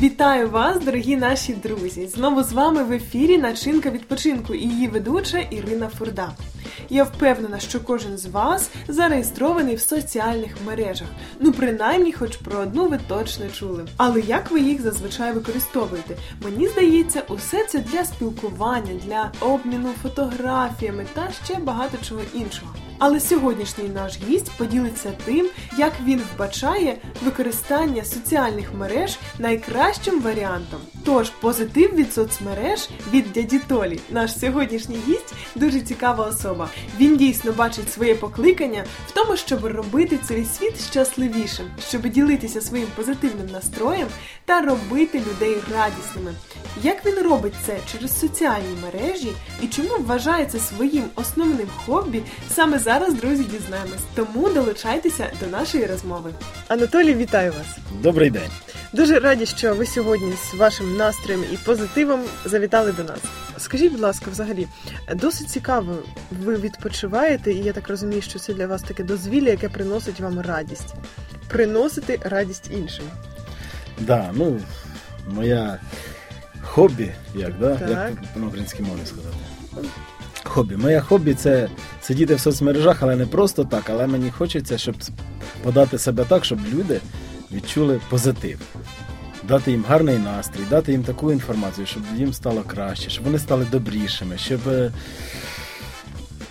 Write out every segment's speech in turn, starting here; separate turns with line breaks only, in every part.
Вітаю вас, дорогі наші друзі! Знову з вами в ефірі начинка відпочинку і її ведуча Ірина Фурда. Я впевнена, що кожен з вас зареєстрований в соціальних мережах. Ну, принаймні, хоч про одну ви точно чули. Але як ви їх зазвичай використовуєте? Мені здається, усе це для спілкування, для обміну фотографіями та ще багато чого іншого. Але сьогоднішній наш гість поділиться тим, як він вбачає використання соціальних мереж найкращим варіантом. Тож позитив від соцмереж від дяді Толі. Наш сьогоднішній гість дуже цікава особа. Він дійсно бачить своє покликання в тому, щоб робити цей світ щасливішим, щоб ділитися своїм позитивним настроєм та робити людей радісними. Як він робить це через соціальні мережі і чому вважає це своїм основним хобі, саме зараз, друзі, дізнаємось. Тому долучайтеся до нашої розмови. Анатолій, вітаю вас!
Добрий день.
Дуже раді, що ви сьогодні з вашим настроєм і позитивом завітали до нас. Скажіть, будь ласка, взагалі, досить цікаво, ви відпочиваєте, і я так розумію, що це для вас таке дозвілля, яке приносить вам радість. Приносити радість іншим.
Да, ну, моя хобі, як, да?
Так.
як на українській мові сказати. Хобі. Моє хобі це сидіти в соцмережах, але не просто так, але мені хочеться, щоб подати себе так, щоб люди відчули позитив. Дати їм гарний настрій, дати їм таку інформацію, щоб їм стало краще, щоб вони стали добрішими, щоб е,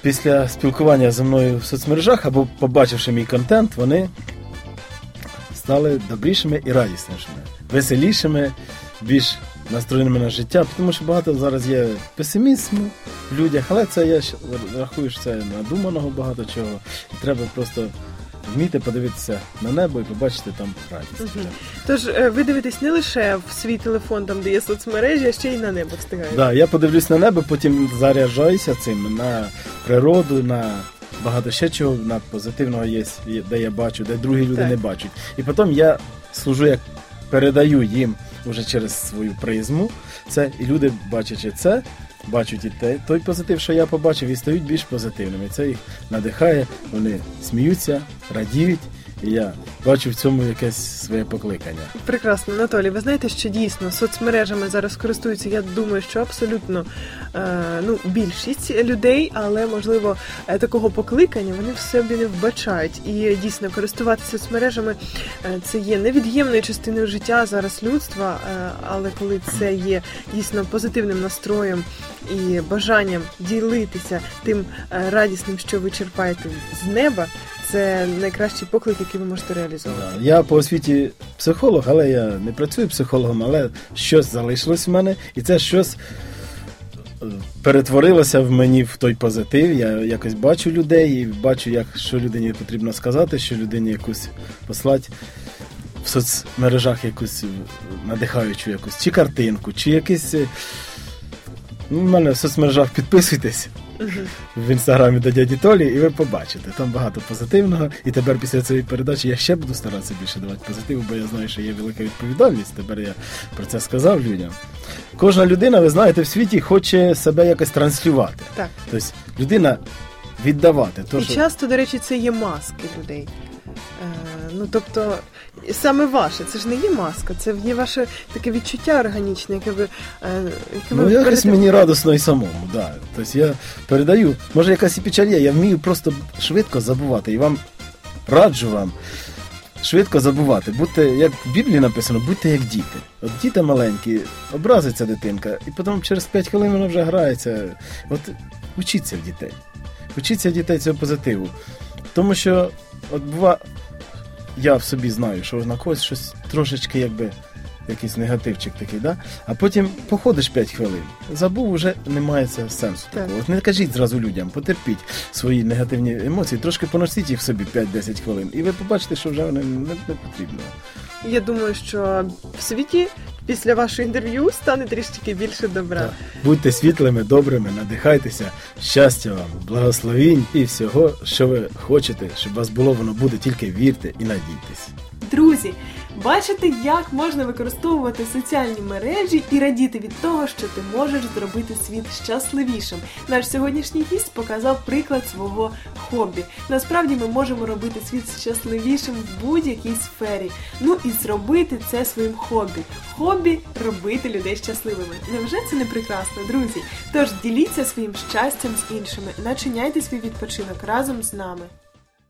після спілкування зі мною в соцмережах або побачивши мій контент, вони стали добрішими і радіснішими, веселішими, більш настроєними на життя, тому що багато зараз є песимізму в людях, але це я рахую, що це надуманого багато чого. І треба просто вміти подивитися на небо і побачити там радість.
Мгм. Тож е, ви дивитесь не лише в свій телефон, там де є соцмережі, а ще й на небо встигаєте.
Да, я подивлюсь на небо, потім заряджаюся цим на природу, на багато ще чого, на позитивного є, де я бачу, де другі люди
Так.
не бачать. І потім я служу як передаю їм уже через свою призму це, і люди, бачачи це, бачать і те, той позитив, що я побачив, і стають більш позитивними. Це їх надихає, вони сміються, радіють, і я бачу в цьому якесь своє покликання.
Прекрасно, Анатолій. Ви знаєте, що дійсно соцмережами зараз користуються. Я думаю, що абсолютно е, ну, більшість людей, але можливо е, такого покликання вони в собі не вбачають. І дійсно користуватися соцмережами е, це є невід'ємною частиною життя зараз людства. але коли це є дійсно позитивним настроєм і бажанням ділитися тим радісним, що ви черпаєте з неба. Це найкращий поклик, який ви можете реалізувати.
Да. Я по освіті психолог, але я не працюю психологом, але щось залишилось в мене, і це щось е, перетворилося в мені в той позитив. Я якось бачу людей і бачу, як що людині потрібно сказати, що людині якусь послати в соцмережах якусь е, надихаючу якусь чи картинку, чи якийсь. е, Ну, в мене в соцмережах підписуйтесь. В інстаграмі до дяді Толі, і ви побачите. Там багато позитивного. І тепер після цієї передачі я ще буду старатися більше давати позитиву, бо я знаю, що є велика відповідальність. Тепер я про це сказав людям. Кожна людина, ви знаєте, в світі хоче себе якось транслювати.
Так.
Тобто людина віддавати. То,
І
що...
часто, до речі, це є маски людей. Ну, тобто, саме ваше, це ж не є маска, це є ваше таке відчуття органічне, яке ви. Е, яке
Ну,
ви
якось
передаєте.
мені радосно і самому, да. Тобто я передаю, може якась і печаль є, я вмію просто швидко забувати. І вам раджу вам швидко забувати. Будьте, як в Біблії написано, будьте як діти. От діти маленькі, образиться дитинка, і потім через 5 хвилин вона вже грається. От учіться в дітей. Учіться в дітей цього позитиву. Тому що, от бува, я в собі знаю, що на когось щось трошечки якби якийсь негативчик такий, да? а потім походиш 5 хвилин. Забув, вже немає сенсу
Так.
такого. От не кажіть зразу людям, потерпіть свої негативні емоції, трошки поносіть їх в собі 5-10 хвилин, і ви побачите, що вже не, не, не потрібно.
Я думаю, що в світі після вашого інтерв'ю стане трішки більше добра.
Так. Будьте світлими, добрими, надихайтеся, щастя вам, благословінь і всього, що ви хочете, щоб вас було, воно буде, тільки вірте і надійтесь.
Друзі, Бачите, як можна використовувати соціальні мережі і радіти від того, що ти можеш зробити світ щасливішим. Наш сьогоднішній гість показав приклад свого хобі. Насправді ми можемо робити світ щасливішим в будь-якій сфері. Ну і зробити це своїм хобі. Хобі робити людей щасливими. Невже це не прекрасно, друзі? Тож діліться своїм щастям з іншими, начиняйте свій відпочинок разом з нами.